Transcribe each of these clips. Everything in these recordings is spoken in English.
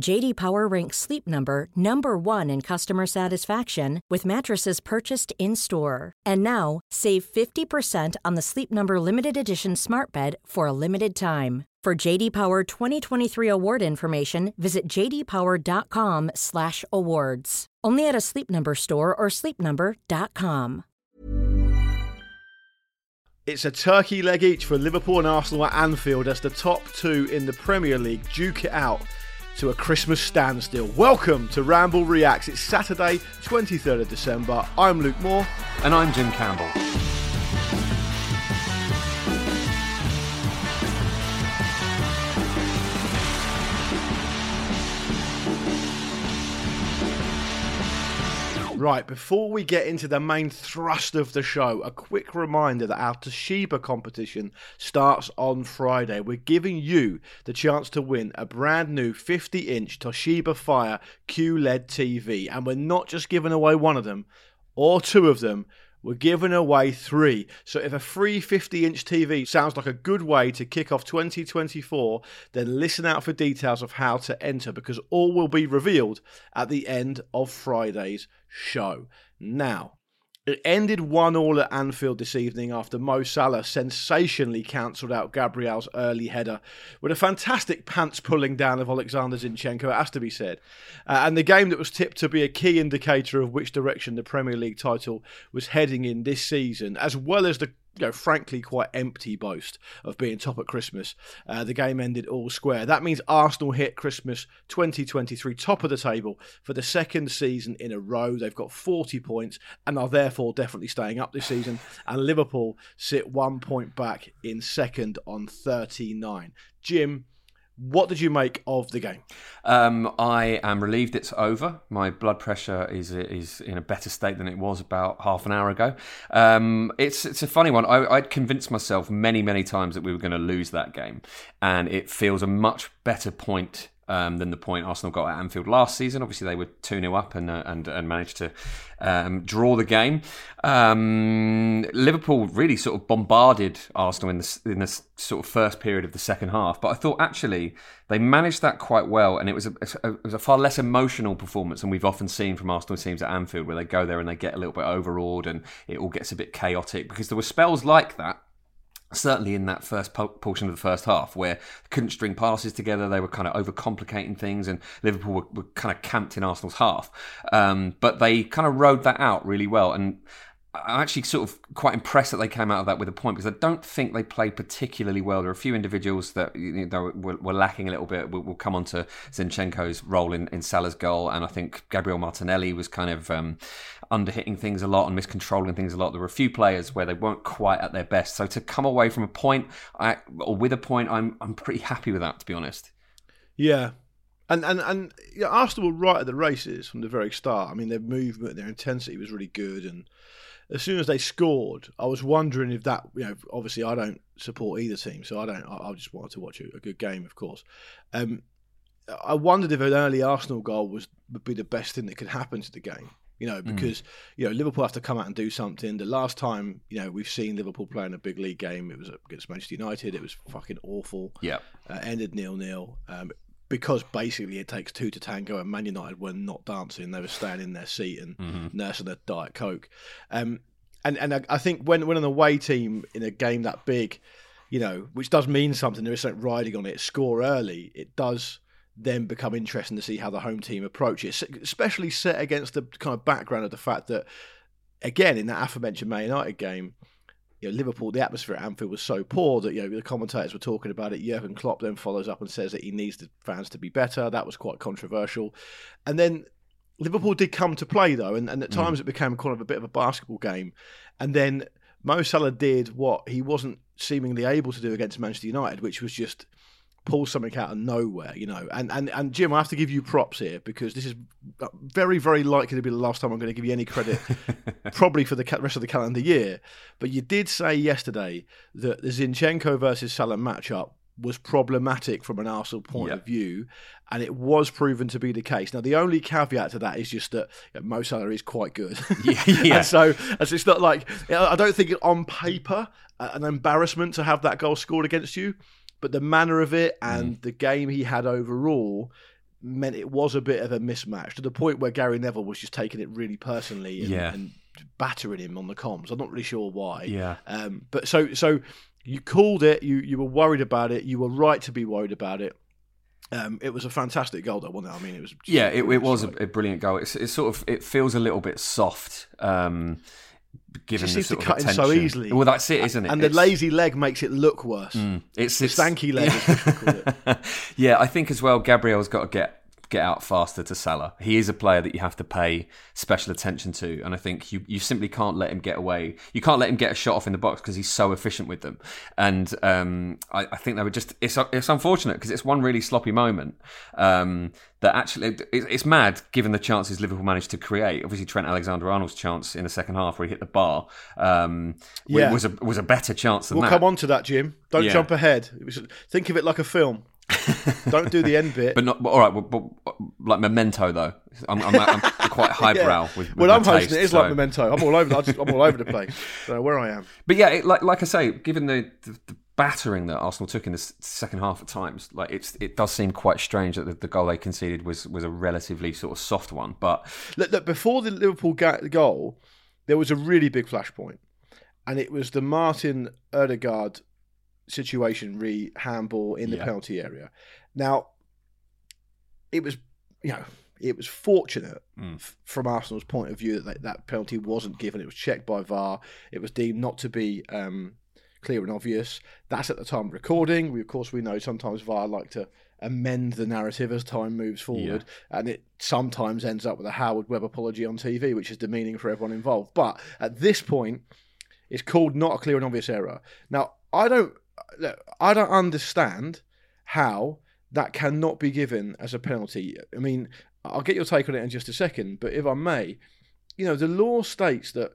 JD Power ranks Sleep Number number 1 in customer satisfaction with mattresses purchased in-store. And now, save 50% on the Sleep Number limited edition Smart Bed for a limited time. For JD Power 2023 award information, visit jdpower.com/awards. Only at a Sleep Number store or sleepnumber.com. It's a turkey leg each for Liverpool and Arsenal at Anfield as the top two in the Premier League duke it out to a Christmas standstill. Welcome to Ramble Reacts. It's Saturday, 23rd of December. I'm Luke Moore. And I'm Jim Campbell. Right, before we get into the main thrust of the show, a quick reminder that our Toshiba competition starts on Friday. We're giving you the chance to win a brand new 50 inch Toshiba Fire QLED TV, and we're not just giving away one of them or two of them. We're giving away three. So if a free 50 inch TV sounds like a good way to kick off 2024, then listen out for details of how to enter because all will be revealed at the end of Friday's show. Now, it ended 1 all at Anfield this evening after Mo Salah sensationally cancelled out Gabriel's early header with a fantastic pants pulling down of Alexander Zinchenko, it has to be said. Uh, and the game that was tipped to be a key indicator of which direction the Premier League title was heading in this season, as well as the you know, frankly, quite empty boast of being top at Christmas. Uh, the game ended all square. That means Arsenal hit Christmas 2023 top of the table for the second season in a row. They've got 40 points and are therefore definitely staying up this season. And Liverpool sit one point back in second on 39. Jim, what did you make of the game? Um, I am relieved it's over. My blood pressure is is in a better state than it was about half an hour ago. Um, it's it's a funny one. I, I'd convinced myself many many times that we were going to lose that game, and it feels a much better point um, than the point Arsenal got at Anfield last season. Obviously, they were 2 0 up and, uh, and and managed to um, draw the game. Um, Liverpool really sort of bombarded Arsenal in the, in the sort of first period of the second half, but I thought actually they managed that quite well, and it was a, a, it was a far less emotional performance than we've often seen from Arsenal teams at Anfield, where they go there and they get a little bit overawed and it all gets a bit chaotic because there were spells like that certainly in that first po- portion of the first half where couldn't string passes together they were kind of overcomplicating things and liverpool were, were kind of camped in arsenal's half. Um, but they kind of rode that out really well and I'm actually sort of quite impressed that they came out of that with a point because I don't think they played particularly well. There are a few individuals that you know, were, were, lacking a little bit. We'll, we'll, come on to Zinchenko's role in, in Salah's goal, and I think Gabriel Martinelli was kind of um, underhitting things a lot and miscontrolling things a lot. There were a few players where they weren't quite at their best. So to come away from a point I, or with a point, I'm I'm pretty happy with that, to be honest. Yeah, and and and yeah, Arsenal were right at the races from the very start. I mean, their movement, their intensity was really good, and as soon as they scored, I was wondering if that, you know, obviously I don't support either team, so I don't. I, I just wanted to watch a, a good game, of course. Um, I wondered if an early Arsenal goal was would be the best thing that could happen to the game. You know, hmm. because mm. you know Liverpool have to come out and do something. The last time you know we've seen Liverpool play in a big league game, it was against Manchester United. It was fucking awful. Yeah, uh, ended nil nil. Um, because basically it takes two to tango, and Man United were not dancing; they were staying in their seat and mm-hmm. nursing a diet coke. Um, and and I, I, think when when an away team in a game that big, you know, which does mean something, there is something riding on it. Score early, it does then become interesting to see how the home team approach it, especially set against the kind of background of the fact that, again, in that aforementioned Man United game you know, Liverpool, the atmosphere at Anfield was so poor that you know the commentators were talking about it. Jurgen Klopp then follows up and says that he needs the fans to be better. That was quite controversial, and then Liverpool did come to play though, and, and at mm. times mm. it became kind of a bit of a basketball game, and then Mo Salah did what he wasn't seemingly able to do against Manchester United, which was just pull something out of nowhere, you know. And, and and Jim, I have to give you props here because this is uh, very, very likely to be the last time I'm going to give you any credit, probably for the rest of the calendar year. But you did say yesterday that the Zinchenko versus Salah matchup was problematic from an Arsenal point yep. of view, and it was proven to be the case. Now, the only caveat to that is just that you know, Mo Salah is quite good. yeah, yeah. and so, as it's not like I don't think on paper an embarrassment to have that goal scored against you but the manner of it and mm. the game he had overall meant it was a bit of a mismatch to the point where Gary Neville was just taking it really personally and, yeah. and battering him on the comms. I'm not really sure why. Yeah. Um, but so so you called it. You you were worried about it. You were right to be worried about it. Um, it was a fantastic goal, though, wasn't it? I mean, it was. Yeah, it, it was a, a, brilliant goal. It's, it's sort of it feels a little bit soft. Um, given the sort to cut attention. in so easily. Well, that's it, isn't it? And it's, the lazy leg makes it look worse. Mm, it's, it's stanky leg. Yeah. yeah, I think as well. Gabriel's got to get get out faster to Salah. He is a player that you have to pay special attention to, and I think you, you simply can't let him get away. You can't let him get a shot off in the box because he's so efficient with them. And um, I, I, think they were just it's it's unfortunate because it's one really sloppy moment um, that actually it's mad given the chances Liverpool managed to create. Obviously, Trent Alexander-Arnold's chance in the second half where he hit the bar um, yeah. was a was a better chance than we'll that. We'll come on to that, Jim. Don't yeah. jump ahead. Was, think of it like a film. Don't do the end bit. but not. But, all right. But, but, like Memento, though, I'm, I'm, I'm quite highbrow yeah. with, with. Well, I'm taste, hosting. It is so. like Memento. I'm all over. I'm all over the place. So where I am. But yeah, it, like like I say, given the, the, the, battering that Arsenal took in the second half at times, like it's it does seem quite strange that the, the goal they conceded was was a relatively sort of soft one. But look, look before the Liverpool goal, there was a really big flashpoint, and it was the Martin Odegaard situation re handball in the yeah. penalty area. Now, it was you know it was fortunate mm. f- from Arsenal's point of view that that penalty wasn't given. It was checked by VAR. It was deemed not to be um, clear and obvious. That's at the time of recording. We of course we know sometimes VAR like to amend the narrative as time moves forward, yeah. and it sometimes ends up with a Howard Webb apology on TV, which is demeaning for everyone involved. But at this point, it's called not a clear and obvious error. Now I don't I don't understand how that cannot be given as a penalty. I mean, I'll get your take on it in just a second, but if I may, you know, the law states that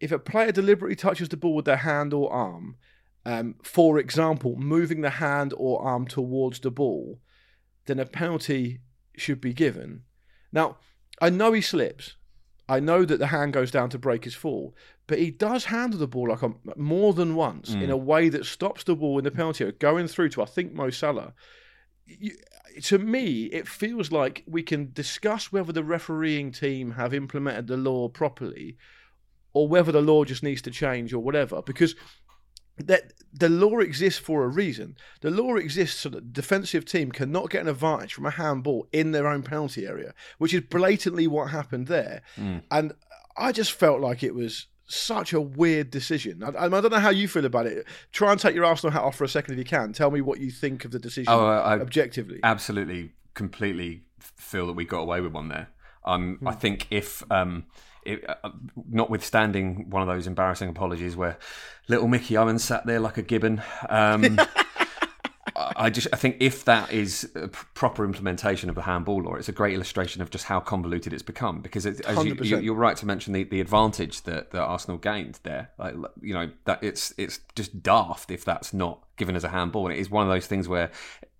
if a player deliberately touches the ball with their hand or arm, um, for example, moving the hand or arm towards the ball, then a penalty should be given. Now, I know he slips. I know that the hand goes down to break his fall, but he does handle the ball like a, more than once mm. in a way that stops the ball in the penalty area going through to I think Mo Salah. You, to me, it feels like we can discuss whether the refereeing team have implemented the law properly, or whether the law just needs to change or whatever. Because that the law exists for a reason. The law exists so that the defensive team cannot get an advantage from a handball in their own penalty area, which is blatantly what happened there. Mm. And I just felt like it was such a weird decision. I, I don't know how you feel about it. Try and take your Arsenal hat off for a second if you can. Tell me what you think of the decision Oh, I- objectively. absolutely, completely feel that we got away with one there. Um, I think if, um, it, uh, notwithstanding one of those embarrassing apologies where little Mickey Owen sat there like a gibbon, um, I just I think if that is a proper implementation of the handball law, it's a great illustration of just how convoluted it's become. Because it, as you, you, 100%. you're right to mention the, the advantage that, that Arsenal gained there. Like, you know that it's it's just daft if that's not given as a handball. And it is one of those things where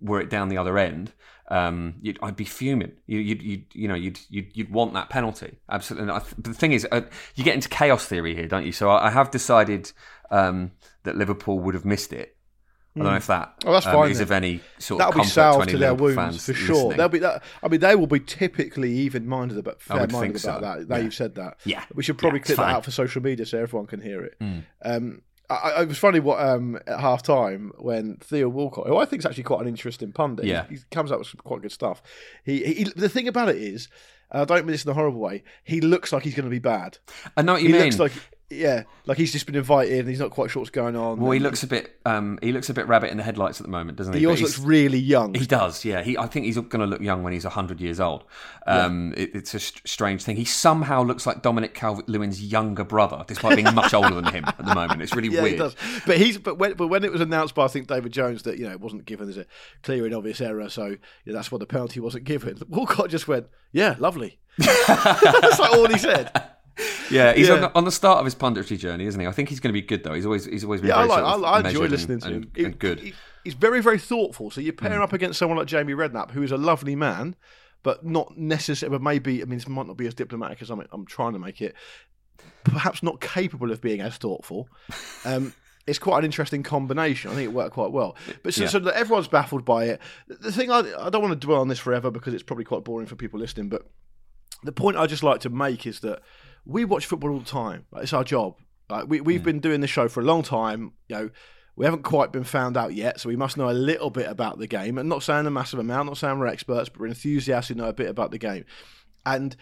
were it down the other end, um, you'd, I'd be fuming. You you you you know you'd, you'd you'd want that penalty absolutely. I th- but the thing is, uh, you get into chaos theory here, don't you? So I, I have decided um, that Liverpool would have missed it. I don't know if that Oh, that's um, fine is then. of any sort That'll of be salve to their Liverpool wounds for sure. listening. They'll be that. I mean, they will be typically even-minded about fair-minded think about so, that. Now yeah. you've said that. Yeah. we should probably Yeah, clip that fine. Mm. out for social media so everyone can hear it. Um, I, I, it was funny what um, at half time when Theo Walcott, who I think is actually quite an interesting pundit, Yeah. he, he comes up with some quite good stuff. He, he the thing about it is, I don't mean this in a horrible way. He looks like he's going to be bad. I know what you he mean. looks like yeah, like he's just been invited and he's not quite sure what's going on. well, he looks a bit. Um, he looks a bit rabbit in the headlights at the moment, doesn't he? He But also looks really young. He does, yeah. He, I think he's going to look young when he's hundred years old. Um, it, it's a str- strange thing. He somehow looks like Dominic Calvert-Lewin's younger brother, despite being much older than him at the moment. It's really Yeah, weird. he does. But he's but when but when it was announced by I think David Jones that you know it wasn't given as a clear and obvious error, so you know, that's why the penalty wasn't given. Walcott just went, "Yeah, lovely." that's like all he said. Yeah, he's Yeah. On, the, on the start of his punditry journey, isn't he? I think he's going to be good though. He's always he's always been Yeah, I like. sort of I, I enjoy listening to him. and, and good. he- he's very very thoughtful. So you pair him up against someone like Jamie Redknapp, who is a lovely man, but not necessarily. But maybe I mean, this might not be as diplomatic as I'm. I'm trying to make it. Perhaps not capable of being as thoughtful. Um, it's quite an interesting combination. I think it worked quite well. But so, Yeah. so that everyone's baffled by it. The thing I, I don't want to dwell on this forever because it's probably quite boring for people listening. But the point I just like to make is that we watch football all the time. Like, it's our job. Like, we we've mm. been doing this show for a long time. You know, we haven't quite been found out yet, so we must know a little bit about the game. And not saying a massive amount, not saying we're experts, but we're enthusiasts who know a bit about the game. And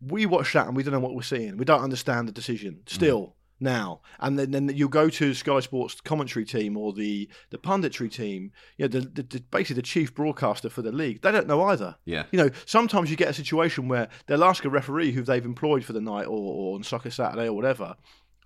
we watch that and we don't know what we're seeing. We don't understand the decision still mm. Now. And then, then you'll go to Sky Sports commentary team or the the punditry team. You know, the, the, the basically the chief broadcaster for the league. They don't know either. Yeah. You know, sometimes you get a situation where they'll ask a referee who they've employed for the night or, or on Soccer Saturday or whatever.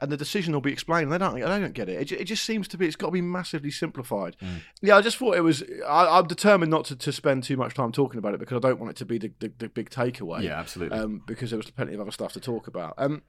And the decision will be explained. They don't. They don't get it. It, it just seems to be. It's got to be massively simplified. Mm. Yeah, I just thought it was. I, I'm determined not to, to spend too much time talking about it because I don't want it to be the, the, the big takeaway Yeah, absolutely. um, because there was plenty of other stuff to talk about. Um,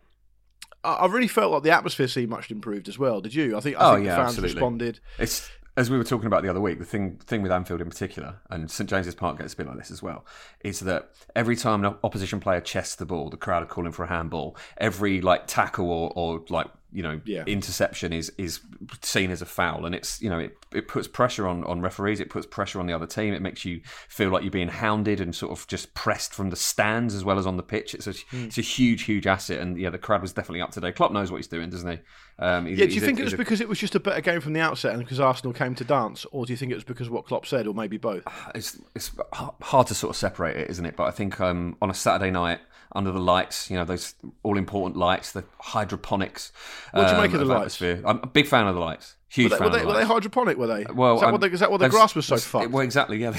I, really felt like the atmosphere seemed much improved as well. Did you? I think. I Oh, think yeah, the fans absolutely. responded. It's as we were talking about the other week. The thing thing with Anfield in particular, and St James's Park gets a bit like this as well, is that every time an opposition player chests the ball, the crowd are calling for a handball. Every like tackle or, or like you know Yeah. interception is is seen as a foul, and it's you know it, it puts pressure on on referees. It puts pressure on the other team. It makes you feel like you're being hounded and sort of just pressed from the stands as well as on the pitch. It's a Hmm. it's a huge huge asset, and yeah, the crowd was definitely up today. Klopp knows what he's doing, doesn't he? Um, he's- Yeah, do you he's a- think it was a- because it was just a better game from the outset and because Arsenal came to dance, or do you think it was because of what Klopp said, or maybe both? it's it's hard to sort of separate it, isn't it? But I think um, on a Saturday night under the lights, you know, those all important lights, the hydroponics. What do you um, make of the lights? atmosphere. I'm a big fan of the lights. Huge Were they, fan were, they, of the were they hydroponic? Were they? well, is that, um, what, they, is that what the grass was so fucked? Well, exactly. Yeah,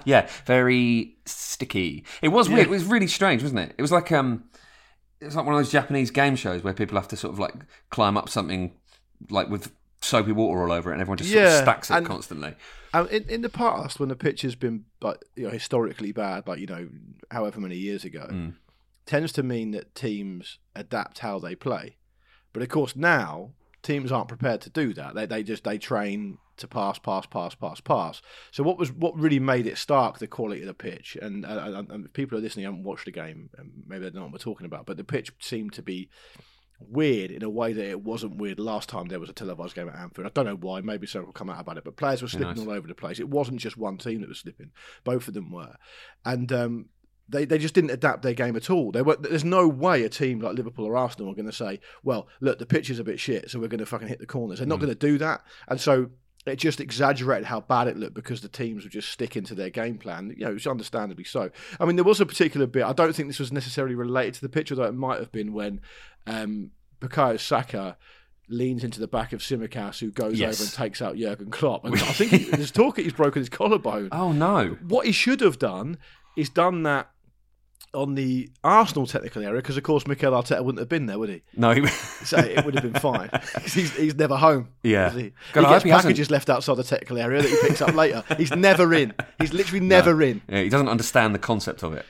yeah, very sticky. It was weird. It was really strange, wasn't it? It was like um, it was like one of those Japanese game shows where people have to sort of like climb up something like with soapy water all over it, and everyone just sort of stacks it and- constantly. Um, in, in the past, when the pitch has been, like, you know, historically bad, like you know, however many years ago, Mm. tends to mean that teams adapt how they play. But of course, now teams aren't prepared to do that. They they just they train to pass, pass, pass, pass, pass. So what was what really made it stark the quality of the pitch? And, and, and if people are listening, haven't watched the game, maybe they don't know what we're talking about. But the pitch seemed to be weird in a way that it wasn't weird last time there was a televised game at Anfield. I don't know why. Maybe someone will come out about it. But players were slipping nice. all over the place. It wasn't just one team that was slipping. Both of them were, and. Um, they, they just didn't adapt their game at all. They were, there's no way a team like Liverpool or Arsenal are going to say, "Well, look, the pitch is a bit shit, so we're going to fucking hit the corners." They're not going to do that, and so it just exaggerated how bad it looked because the teams were just sticking to their game plan. You know, it's understandably so. I mean, there was a particular bit. I don't think this was necessarily related to the pitch, although it might have been when um, Bukayo Saka leans into the back of Tsimikas, who goes Yes. over and takes out Jurgen Klopp. And I think he, there's talk he's broken his collarbone. Oh no. What he should have done is done that on the Arsenal technical area, because of course Mikel Arteta wouldn't have been there, would he? No. He, So it would have been fine. he's, he's never home. Yeah. he? God, he gets he hasn't- packages left outside the technical area that he picks up later. He's never in. He's literally never in. yeah, he doesn't understand the concept of it.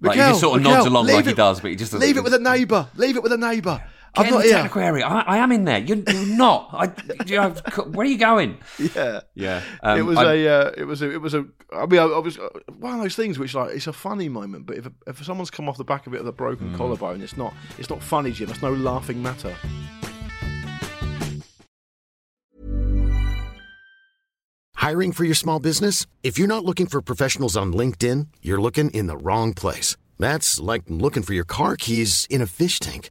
Like he just sort of Mikel, nods along like he it- does, but he just doesn't. Leave it with a neighbour. Leave it with a neighbour. I'm Get in not the here. technical area. I, I am in there. You're, you're not. I, you know, where are you going? Yeah. Yeah. it um, was I- a, uh, it was a, it was a. I mean, I, I was uh, one of those things which, like, it's a funny moment, but if if someone's come off the back of it with a broken Hmm. collarbone, it's not, it's not funny, Jim. It's no laughing matter. Hiring for your small business? If you're not looking for professionals on LinkedIn, you're looking in the wrong place. That's like looking for your car keys in a fish tank.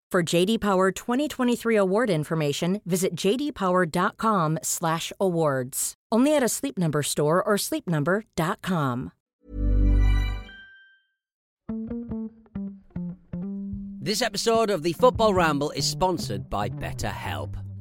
For JD Power 2023 award information, visit jdpower.com/awards. Only at a Sleep Number store or sleepnumber.com. This episode of the Football Ramble is sponsored by BetterHelp.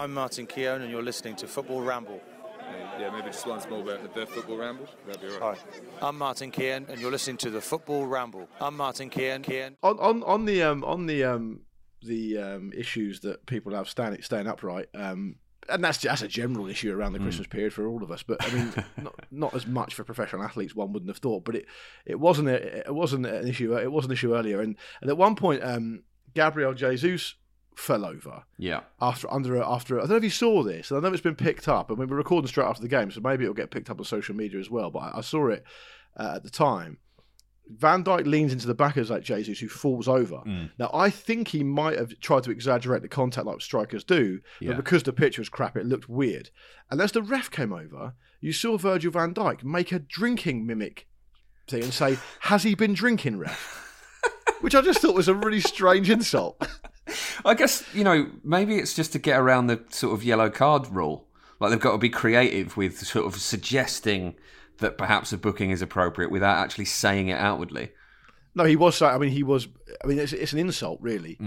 I'm Martin Keown, and you're listening to Football Ramble. Yeah, maybe just once more about the football ramble. That'd be all right. Hi, I'm Martin Keown, and you're listening to the Football Ramble. I'm Martin Keown. Keown. On on on the um on the um the um issues that people have standing staying upright. Um, and that's that's a general issue around the Christmas period for all of us. But I mean, not, not as much for professional athletes. One wouldn't have thought, but it it wasn't a, it wasn't an issue. It was an issue earlier, and, and at one point, um, Gabriel Jesus fell over Yeah. after under after I don't know if you saw this. and I know it's been picked up, and we were recording straight after the game, so maybe it'll get picked up on social media as well. But I, I saw it uh, at the time. Van Dijk leans into the back of like Jesus, who falls over. Mm. Now I think he might have tried to exaggerate the contact like strikers do, Yeah. but because the pitch was crap, it looked weird. And as the ref came over, you saw Virgil Van Dijk make a drinking mimic thing and say, "Has he been drinking, ref?" Which I just thought was a really strange insult. I guess you know maybe it's just to get around the sort of yellow card rule. Like they've got to be creative with sort of suggesting that perhaps a booking is appropriate without actually saying it outwardly. No, he was. I mean, he was. I mean, it's, it's an insult, really.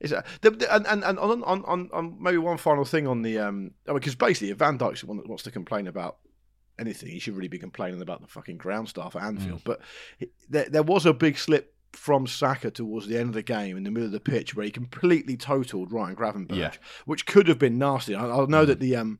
It's a, the, the, and and and on, on on on maybe one final thing on the um because basically if Van Dijk's the one that wants to complain about anything, he should really be complaining about the fucking ground staff at Anfield. But there there was a big slip from Saka towards the end of the game in the middle of the pitch where he completely totaled Ryan Gravenberch, Yeah. which could have been nasty. I, I know that the um.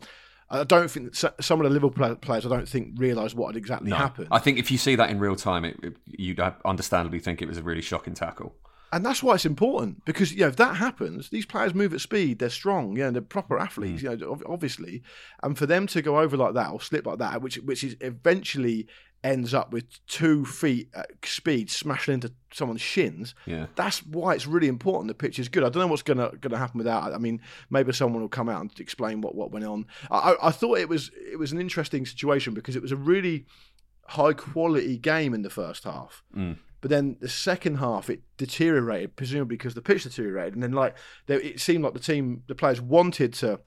I don't think that some of the Liverpool players, I don't think realise what had exactly No. happened. I think if you see that in real time, it, it, you'd understandably think it was a really shocking tackle. And that's why it's important because you know if that happens, these players move at speed. They're strong, you know, they're proper athletes, you know, obviously. And for them to go over like that or slip like that, which which is eventually ends up with two feet at speed smashing into someone's shins. Yeah. That's why it's really important. The pitch is good. I don't know what's gonna gonna happen with that. I mean, maybe someone will come out and explain what, what went on. I, I- thought it was it was an interesting situation because it was a really high quality game in the first half. Mm. But then the second half, it deteriorated, presumably because the pitch deteriorated, and then like there, it seemed like the team, the players wanted to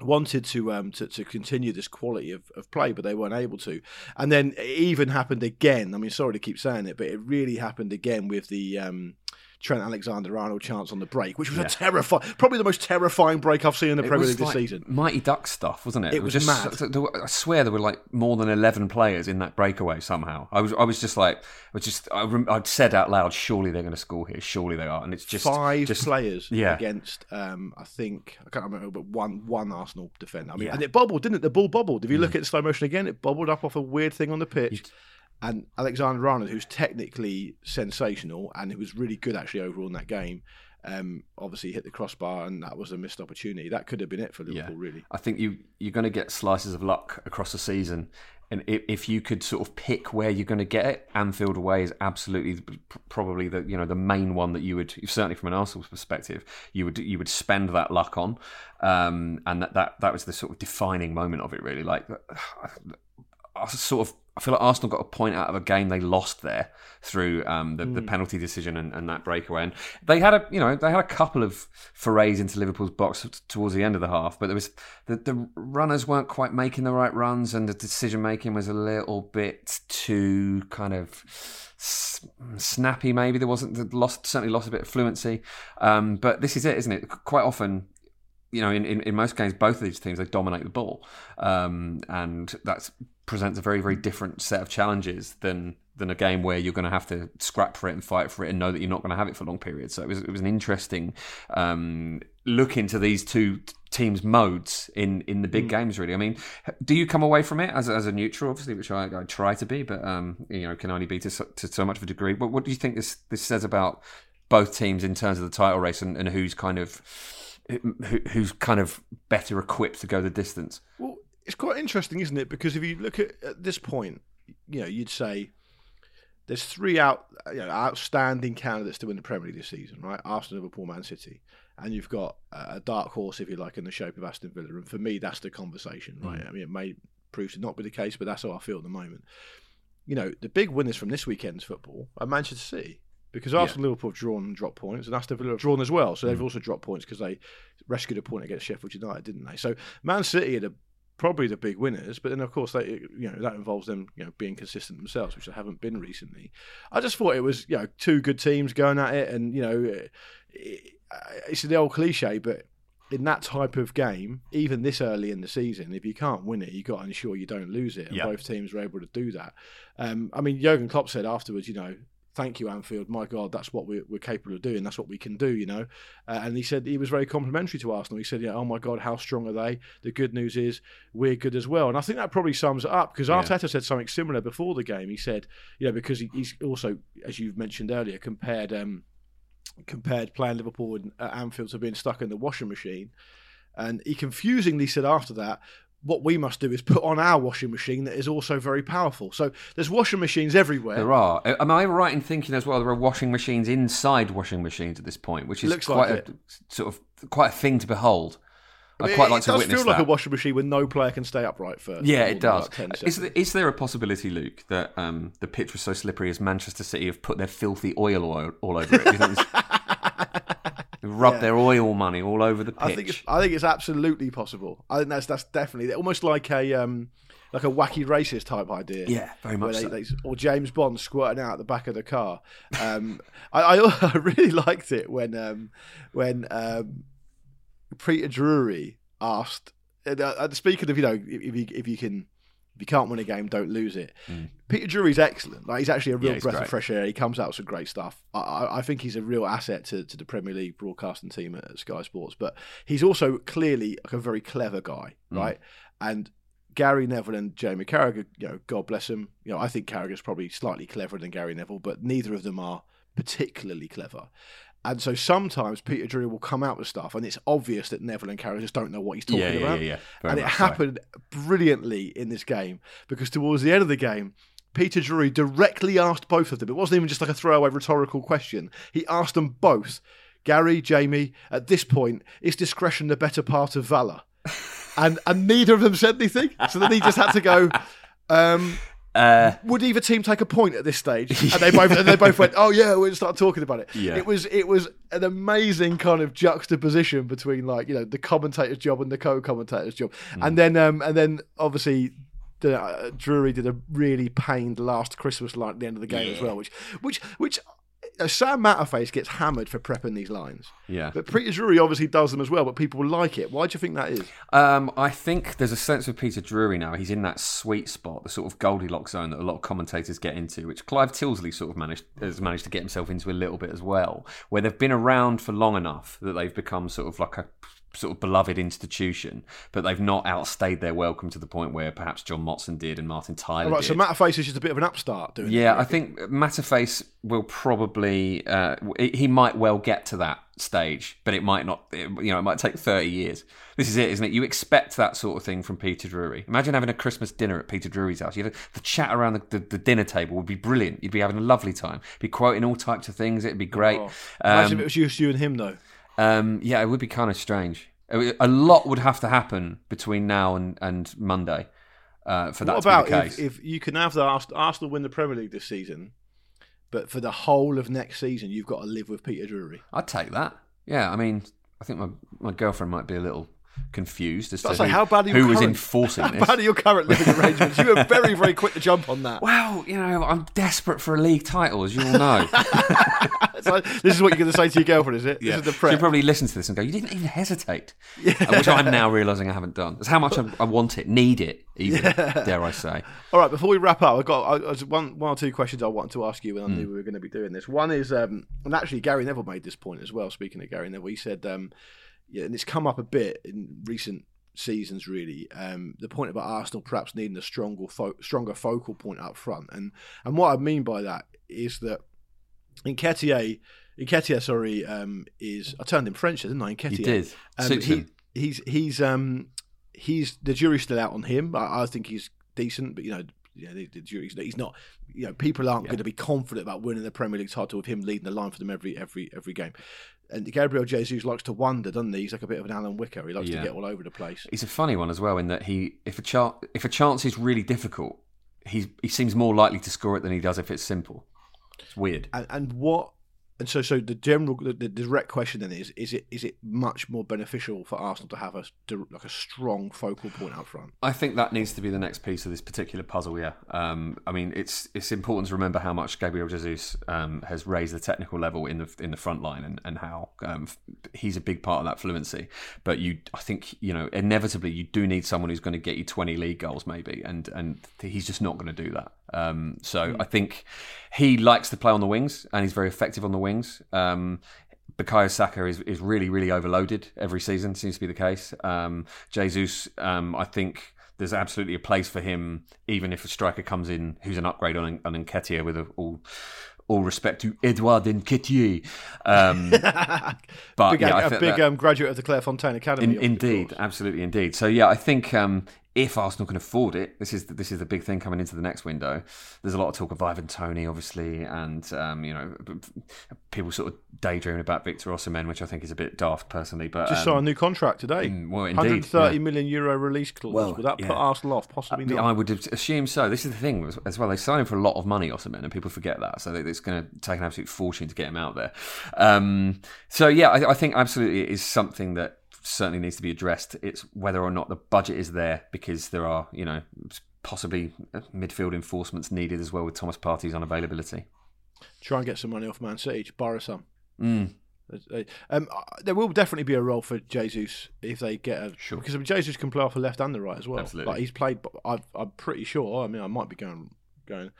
wanted to um to, to continue this quality of, of play, but they weren't able to. And then it even happened again. I mean, sorry to keep saying it, but it really happened again with the um Trent Alexander Arnold chance on the break, which was Yeah. a terrifying, probably the most terrifying break I've seen in the It Premier was League this like season. Mighty Duck stuff, wasn't it? It was just, mad. I swear there were like more than eleven players in that breakaway. Somehow, I was, I was just like, I was just, I rem- I'd said out loud, "Surely they're going to score here. Surely they are." And it's just five just, players yeah. against um, I think I can't remember, but one one Arsenal defender. I mean, Yeah. and it bobbled, didn't it? The ball bobbled. If you look at slow motion again, it bobbled up off a weird thing on the pitch. And Alexander Arnold, who's technically sensational and who was really good actually overall in that game, um, obviously hit the crossbar, and that was a missed opportunity. That could have been it for Liverpool, really. I think you you're going to get slices of luck across the season, and if, if you could sort of pick where you're going to get it, Anfield away is absolutely probably the you know the main one that you would certainly from an Arsenal's perspective you would you would spend that luck on, um, and that, that that was the sort of defining moment of it really. Like I sort of I feel like Arsenal got a point out of a game they lost there through um, the, the penalty decision and, and that breakaway. And they had a you know they had a couple of forays into Liverpool's box t- towards the end of the half, but there was the, the runners weren't quite making the right runs, and the decision making was a little bit too kind of s- snappy. Maybe there wasn't the lost certainly lost a bit of fluency. Um, but this is it, isn't it? Quite often you know, in, in, in most games, both of these teams they dominate the ball, um, and that presents a very very different set of challenges than than a game where you're going to have to scrap for it and fight for it and know that you're not going to have it for long periods. So it was it was an interesting um, look into these two teams' modes in in the big games. Really, I mean, do you come away from it as as a neutral, obviously, which I, I try to be, but um, you know, can only be to so, to so much of a degree. But what do you think this this says about both teams in terms of the title race and, and who's kind of who, who's kind of better equipped to go the distance. Well, it's quite interesting, isn't it? Because if you look at, at this point, you know, you'd say there's three out you know, outstanding candidates to win the Premier League this season, right? Arsenal, Liverpool, Man City, and you've got a dark horse, if you like, in the shape of Aston Villa. And for me, that's the conversation, mm. right? I mean, it may prove to not be the case, but that's how I feel at the moment. You know, the big winners from this weekend's football are Manchester City. Because Arsenal, Liverpool have drawn and dropped points, and Aston Villa have drawn as well. So they've mm. also dropped points because they rescued a point against Sheffield United, didn't they? So Man City are the, probably the big winners, but then of course they, you know, that involves them, you know, being consistent themselves, which they haven't been recently. I just thought it was, you know, two good teams going at it, and you know, it, it's the old cliche, but in that type of game, even this early in the season, if you can't win it, you've got to ensure you don't lose it. And Yeah. both teams were able to do that. Um, I mean, Jurgen Klopp said afterwards, you know, thank you, Anfield. My God, that's what we're, we're capable of doing. That's what we can do, you know. Uh, and he said he was very complimentary to Arsenal. He said, yeah, oh my God, how strong are they? The good news is we're good as well. And I think that probably sums it up because Yeah. Arteta said something similar before the game. He said, you know, because he, he's also, as you've mentioned earlier, compared. Um, compared playing Liverpool and at Anfield to being stuck in the washing machine. And he confusingly said after that, what we must do is put on our washing machine that is also very powerful. So there's washing machines everywhere. There are. Am I right in thinking as well there are washing machines inside washing machines at this point, which is Looks quite like a sort of quite a thing to behold. I'd It- quite like it does feel like a washing machine where no player can stay upright for Yeah, it does. about 10 Is there, is there a possibility, Luke, that um, the pitch was so slippery as Manchester City have put their filthy oil all, all over it? Do you think it's- They've rubbed Yeah. their oil money all over the pitch. I think it's, I think it's absolutely possible. I think that's that's definitely almost like a um, like a Wacky Races type idea. Yeah, very much Where so. they, or James Bond squirting out the back of the car. Um, I, I, I really liked it when um, when um, Peter Drury asked. Uh, uh, speaking of you know, if, if you if you can. If you can't win a game, don't lose it. Peter Drury's excellent. Like he's actually a real Mm. Yeah, breath great. of fresh air. He comes out with some great stuff. I, I, I think he's a real asset to, to the Premier League broadcasting team at, Sky Sports. But he's also clearly like a very clever guy, Mm. right? and Gary Neville and Jamie Carragher, you know, God bless him. You know, I think Carragher's probably slightly cleverer than Gary Neville, but neither of them are particularly clever. And so sometimes Peter Drury will come out with stuff, and it's obvious that Neville and Carragher just don't know what he's talking Yeah, yeah, about. yeah, yeah. And it so. happened brilliantly in this game because towards the end of the game, Peter Drury directly asked both of them. It wasn't even just like a throwaway rhetorical question. He asked them both, Gary, Jamie, at this point, is discretion the better part of valour? and and neither of them said anything. So then he just had to go. Um, Uh, would either team take a point at this stage? And they both and they both went, "Oh yeah," we started talking about it. Yeah. It was it was an amazing kind of juxtaposition between like you know the commentator's job and the co-commentator's job, Mm. and then um and then obviously. Uh, Drury did a really pained last Christmas line at the end of the game as well, which, which, which, Sam Matterface gets hammered for prepping these lines. Yeah. but Peter Drury obviously does them as well, but people like it. Why do you think that is? Um, I think there's a sense of Peter Drury now. He's in that sweet spot, the sort of Goldilocks zone that a lot of commentators get into, which Clive Tyldesley sort of managed has managed to get himself into a little bit as well, where they've been around for long enough that they've become sort of like a sort of beloved institution, but they've not outstayed their welcome to the point where perhaps John Motson did and Martin Tyler All right, did. so Matterface is just a bit of an upstart doing. Yeah, I think Matterface will probably uh, he might well get to that stage, but it might not. You know, it might take thirty years. This is it, isn't it? You expect that sort of thing from Peter Drury. Imagine having a Christmas dinner at Peter Drury's house. You know, the chat around the, the, the dinner table would be brilliant. You'd be having a lovely time. Be quoting all types of things. It'd be great. Oh. Imagine Um, if it was just you and him though. Um, yeah, it would be kind of strange. A lot would have to happen between now and, and Monday uh, for that What to about be the case. if, if you can have the Arsenal win the Premier League this season, but for the whole of next season you've got to live with Peter Drury? I'd take that. Yeah, I mean, I think my, my girlfriend might be a little confused as to was who, how bad who was current- enforcing How this. bad are your current living arrangements? You were very, very quick to jump on that. Well, you know, I'm desperate for a league title, as you all know. This is what you're going to say to your girlfriend, is it? This is the She'll probably listen to this and go, "You didn't even hesitate," Uh, which I'm now realizing I haven't done. That's how much I, I want it, need it, even dare I say. All right, before we wrap up, I've got I, one, one or two questions I wanted to ask you when I Hmm. knew we were going to be doing this. One is, um, and actually Gary Neville made this point as well. Speaking of Gary Neville, he said, um, yeah, and it's come up a bit in recent seasons, really. Um, the point about Arsenal perhaps needing a stronger, fo- stronger focal point up front, and and what I mean by that is that Nketiah, Nketiah, sorry, um, is I turned him French, didn't I? Nketiah. You did. Um, he, he's he's um he's the jury's still out on him. I, I think he's decent, but you know, you know the, the jury's he's not. You know, people aren't going to be confident about winning the Premier League title with him leading the line for them every every every game. And Gabriel Jesus likes to wander, doesn't he? He's like a bit of an Alan Whicker. He likes Yeah. to get all over the place. He's a funny one as well in that he, if a chance, if a chance is really difficult, he he seems more likely to score it than he does if it's simple. It's weird. And and what and so so the general the, the direct question then is is it is it much more beneficial for Arsenal to have a like a strong focal point up front? I think that needs to be the next piece of this particular puzzle. Yeah, um, I mean it's it's important to remember how much Gabriel Jesus um, has raised the technical level in the in the front line and and how um, he's a big part of that fluency. But you, I think you know inevitably you do need someone who's going to get you twenty league goals maybe, and and he's just not going to do that. Um, so I think he likes to play on the wings and he's very effective on the wings. Um, Bukayo Saka is, is really, really overloaded every season, seems to be the case. Um, Jesus, um, I think there's absolutely a place for him, even if a striker comes in who's an upgrade on, on Nketiah with a, all all respect to Edouard Nketiah. Um, but big, yeah, a big that- um, graduate of the Clairefontaine Academy. in, indeed, absolutely, indeed. So yeah, I think um, if Arsenal can afford it, this is the, this is the big thing coming into the next window. There's a lot of talk of Ivan Toney, obviously, and um, you know, people sort of daydreaming about Victor Osimhen, which I think is a bit daft personally. But Just um, signed a new contract today. mm, well, indeed, 130 yeah. million euro release clause. Well, Would that yeah. put Arsenal off? Possibly I, not. I would assume so. This is the thing as- as well. They signed him for a lot of money, Osimhen, and people forget that. So it's going to take an absolute fortune to get him out there. Um, so yeah, I, I think absolutely it is something that certainly needs to be addressed. It's whether or not the budget is there because there are, you know, possibly midfield enforcements needed as well with Thomas Partey's unavailability. Try and get some money off Man City. to borrow some. Mm. Um, uh, there will definitely be a role for Jesus if they get a Sure. because I mean, Jesus can play off the left and the right as well. Absolutely. Like he's played. I've, I'm pretty sure. I mean, I might be going going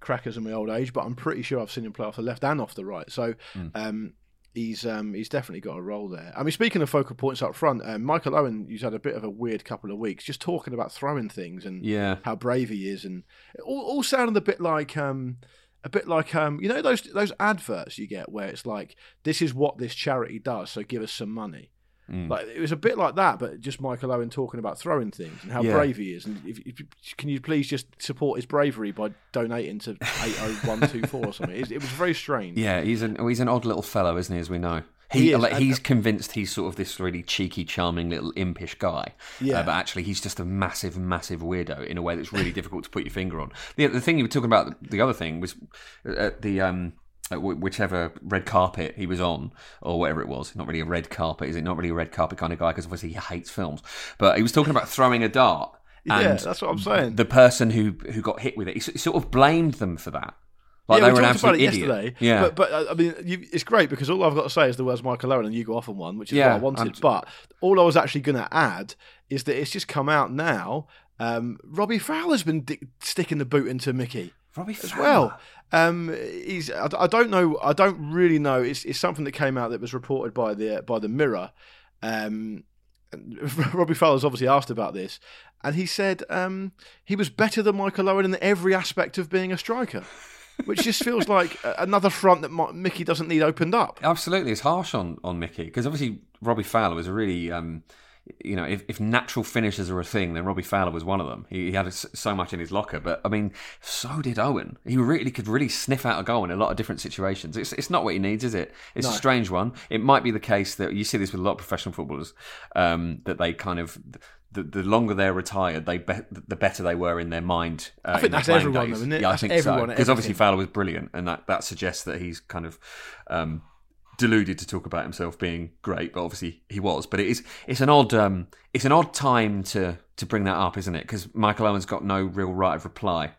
crackers in my old age, but I'm pretty sure I've seen him play off the left and off the right. So, Mm. um, he's um, he's definitely got a role there. I mean, speaking of focal points up front, um, Michael Owen, he's had a bit of a weird couple of weeks, just talking about throwing things and Yeah. how brave he is, and all, all sounded a bit like um, a bit like um, you know those those adverts you get where it's like this is what this charity does, so give us some money. Mm. Like it was a bit like that, but just Michael Owen talking about throwing things and how Yeah. brave he is. And if, if, can you please just support his bravery by donating to eight oh one two four or something? It, it was very strange. Yeah, he's an he's an odd little fellow, isn't he? As we know, He is, like, he's convinced he's sort of this really cheeky, charming little impish guy. Yeah. Uh, but actually, he's just a massive, massive weirdo in a way that's really difficult to put your finger on. The the thing you were talking about, the other thing was uh, the um. Wh- Whichever red carpet he was on, or whatever it was, not really a red carpet, is it? Not really a red carpet kind of guy because obviously he hates films. But he was talking about throwing a dart, Yeah, and that's what I'm saying. The person who who got hit with it, he sort of blamed them for that, like yeah, they we were an about absolute it idiot. yesterday. Yeah, but but I mean, you, it's great because all I've got to say is the words Michael Owen and you go off on one, which is Yeah, what I wanted. and- But all I was actually going to add is that it's just come out now. Um, Robbie Fowler's been di- sticking the boot into Mickey Robbie as Fowler. well. Um, he's I, I don't know I don't really know. It's, it's something that came out that was reported by the by the Mirror. Um, Robbie Fowler's obviously asked about this, and he said um, he was better than Michael Owen in every aspect of being a striker, which just feels like another front that Mickey doesn't need opened up. Absolutely, it's harsh on on Mickey because obviously Robbie Fowler was a really, um, you know, if, if natural finishes are a thing, then Robbie Fowler was one of them. He, he had so much in his locker, but I mean, so did Owen. He really could really sniff out a goal in a lot of different situations. It's it's not what he needs, is it? It's a strange one. It might be the case that you see this with a lot of professional footballers um, that they kind of. The, the longer they're retired, they be, the better they were in their mind. Uh, I think in that's everyone, days. though, isn't it? Yeah, That's I think so. everyone at Because obviously. Fowler was brilliant, and that, that suggests that he's kind of um, deluded to talk about himself being great, but obviously he was. But it is it's an odd um, it's an odd time to to bring that up, isn't it? Because Michael Owen's got no real right of reply.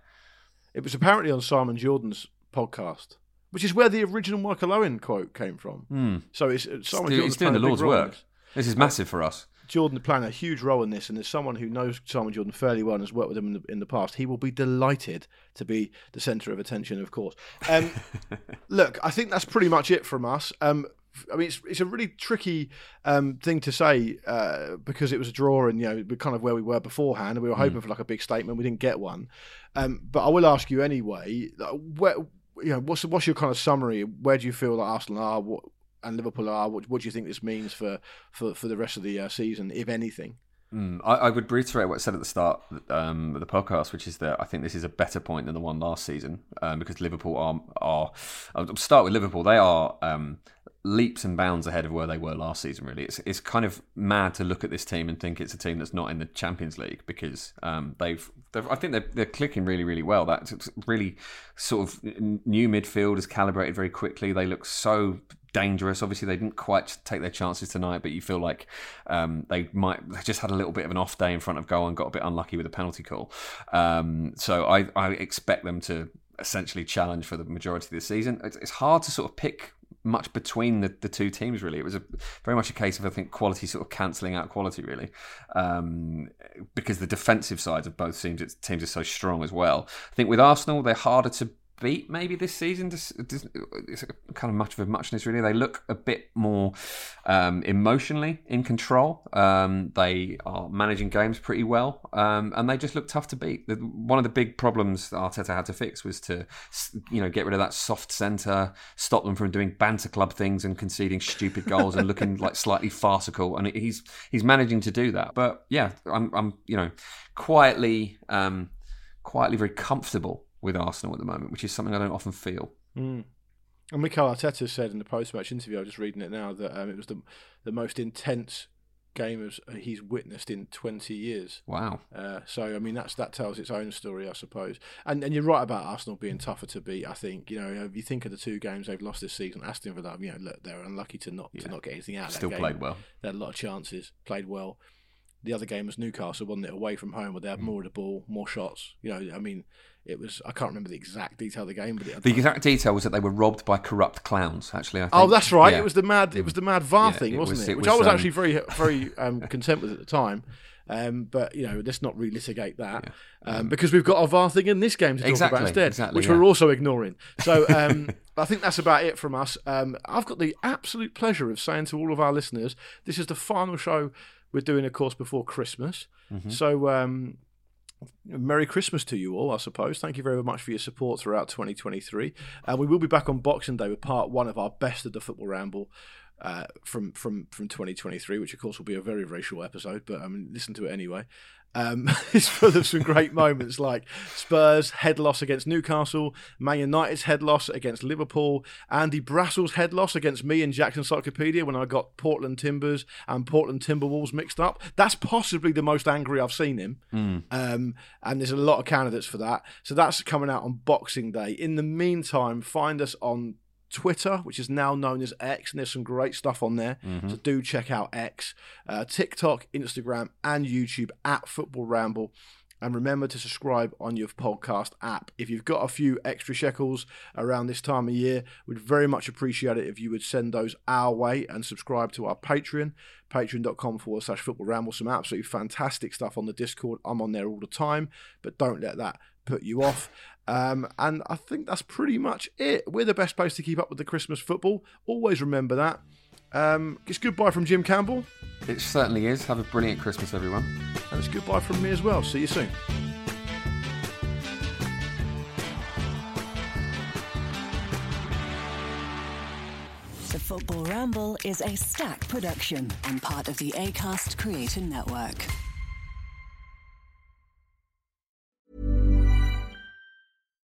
It was apparently on Simon Jordan's podcast, which is where the original Michael Owen quote came from. Hmm. So it's uh, Simon He's Jordan's doing the playing a big Lord's work. This is massive for us. Jordan playing a huge role in this, and as someone who knows Simon Jordan fairly well and has worked with him in the, in the past, he will be delighted to be the centre of attention, of course. Um, look, I think that's pretty much it from us. Um, I mean, it's, it's a really tricky um, thing to say uh, because it was a draw and, you know, we're kind of where we were beforehand and we were hoping for like a big statement. We didn't get one. Um, but I will ask you anyway, where, you know, what's, what's your kind of summary? Where do you feel that Arsenal are what, and Liverpool are? What, what do you think this means for, for, for the rest of the uh, season, if anything? Mm, I, I would reiterate what I said at the start um, of the podcast, which is that I think this is a better point than the one last season um, because Liverpool are are. I'll start with Liverpool. They are um, leaps and bounds ahead of where they were last season. Really, it's it's kind of mad to look at this team and think it's a team that's not in the Champions League because um, they've, they've. I think they're they're clicking really really well. That's really sort of new midfield is calibrated very quickly. They look so dangerous. Obviously, they didn't quite take their chances tonight, but you feel like um, they might they just had a little bit of an off day in front of goal and got a bit unlucky with a penalty call. Um, so I, I expect them to essentially challenge for the majority of the season. It's, it's hard to sort of pick much between the, the two teams really it was a very much a case of i think quality sort of cancelling out quality really um, because the defensive sides of both teams teams are so strong as well i think with arsenal they're harder to beat maybe this season. It's kind of much of a muchness, really. They look a bit more um, emotionally in control. Um, they are managing games pretty well, um, and they just look tough to beat. One of the big problems that Arteta had to fix was to, you know, get rid of that soft centre, stop them from doing banter club things and conceding stupid goals and looking like slightly farcical. And he's he's managing to do that. But yeah, I'm, I'm you know, quietly, um, quietly very comfortable with Arsenal at the moment, which is something I don't often feel. Mm. And Mikel Arteta said in the post-match interview, I'm just reading it now, that um, it was the the most intense game as uh, he's witnessed in 20 years. Wow. Uh, so I mean that's that tells its own story, I suppose. And and you're right about Arsenal being tougher to beat. I think you know if you think of the two games they've lost this season, Aston Villa, you know, look, they're unlucky to not to not get anything out. of that Still game. played well. They had a lot of chances, played well. The other game was Newcastle, wasn't it? Away from home, where they had Mm. more of the ball, more shots. You know, I mean, it was. I can't remember the exact detail of the game, but it, The exact detail was that they were robbed by corrupt clowns. Actually, I think. Oh, that's right. Yeah. It was the mad. It was the mad VAR Yeah, thing, it wasn't was- it? it Which was, I was um, actually very, very um, content with at the time. Um, but you know, let's not relitigate that um, because we've got our VAR thing in this game to talk Exactly, about instead, exactly, which yeah. we're also ignoring. So um, I think that's about it from us. Um, I've got the absolute pleasure of saying to all of our listeners, this is the final show we're doing, of course, before Christmas. Mm-hmm. So. Um, Merry Christmas to you all, I suppose. Thank you very much for your support throughout 2023. Uh, we will be back on Boxing Day with part one of our best of the football ramble uh, from from from 2023, which of course will be a very very short episode, but I mean listen to it anyway. Um, it's full of some great moments like Spurs head loss against Newcastle, Man United's head loss against Liverpool, Andy Brassell's head loss against me and Jackson Encyclopedia when I got Portland Timbers and Portland Timberwolves mixed up. That's possibly the most angry I've seen him. Um, and there's a lot of candidates for that. So that's coming out on Boxing Day. In the meantime, find us on Twitter, which is now known as X, and there's some great stuff on there. So do check out X, uh, TikTok, Instagram, and YouTube at Football Ramble. And remember to subscribe on your podcast app. If you've got a few extra shekels around this time of year, we'd very much appreciate it if you would send those our way and subscribe to our Patreon, patreon.com forward slash football ramble. Some absolutely fantastic stuff on the Discord. I'm on there all the time, but don't let that put you off. Um, and I think that's pretty much it. We're the best place to keep up with the Christmas football. Always remember that. Um, it's goodbye from Jim Campbell, It certainly is. Have a brilliant Christmas, everyone. and it's goodbye from me as well. See you soon. The Football Ramble is a Stak production and part of the ACAST Creator Network.